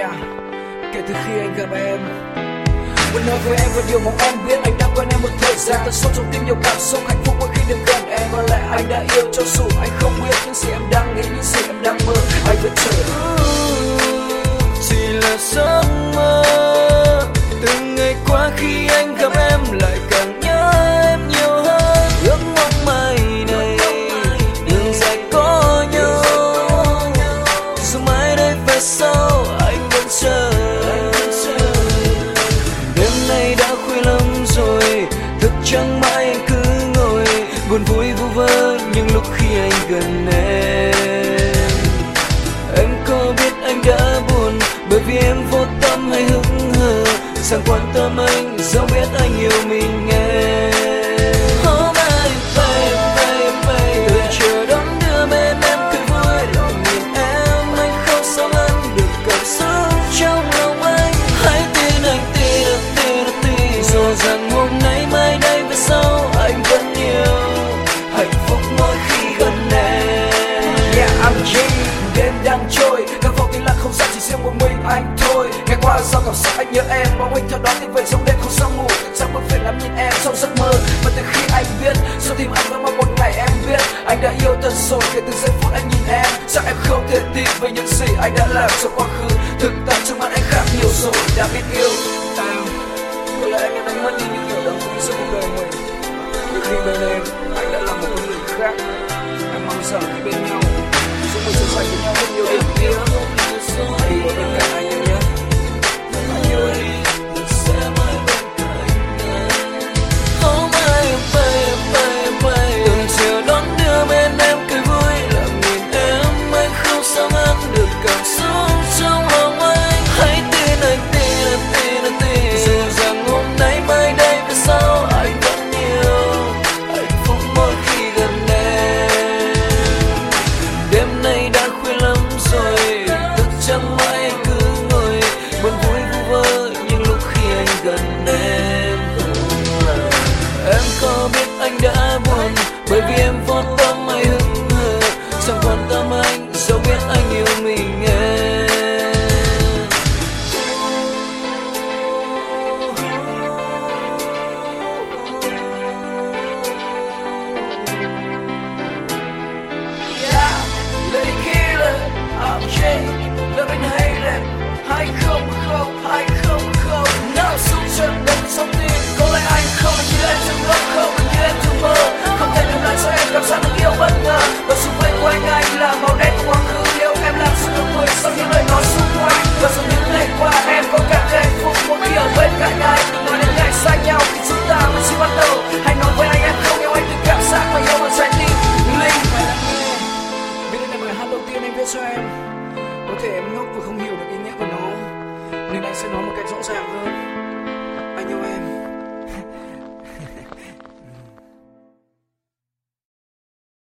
Yeah Kể từ khi anh gặp em. Muốn nói với em và điều mà em biết Anh đã quen em một thời gian. Tận sâu trong tim nhiều cảm xúc Hạnh phúc mỗi khi được gần em. Và lẽ anh đã yêu cho dù anh không biết Những gì em đang nghĩ, những gì em đang mơ. Anh vẫn chờ. Lúc khi anh gần em. Em có biết anh đã buồn Bởi vì em vô tâm hay hững hờ. Chẳng quan tâm anh, dẫu biết anh yêu mình em. Nhìn em trong giấc mơ. Và từ khi anh biết Sau tim anh vẫn mong một ngày em biết. Anh đã yêu thật rồi, kể từ giây phút anh nhìn em. Chắc em không thể tin về những gì anh đã làm trong quá khứ? Thực tại trong mắt anh khác nhiều rồi, Đã biết yêu em Có lẽ anh đã đánh mất đi những điều đáng quý giữa cuộc đời mình. Từ khi bên em, Anh đã là một con người khi em vô tâm anh hững hờ Chẳng quan tâm anh dẫu biết anh đây là bài hát đầu tiên anh viết cho em. Có thể em ngốc và không hiểu được ý nghĩa của nó Nên anh sẽ nói một cách rõ ràng hơn.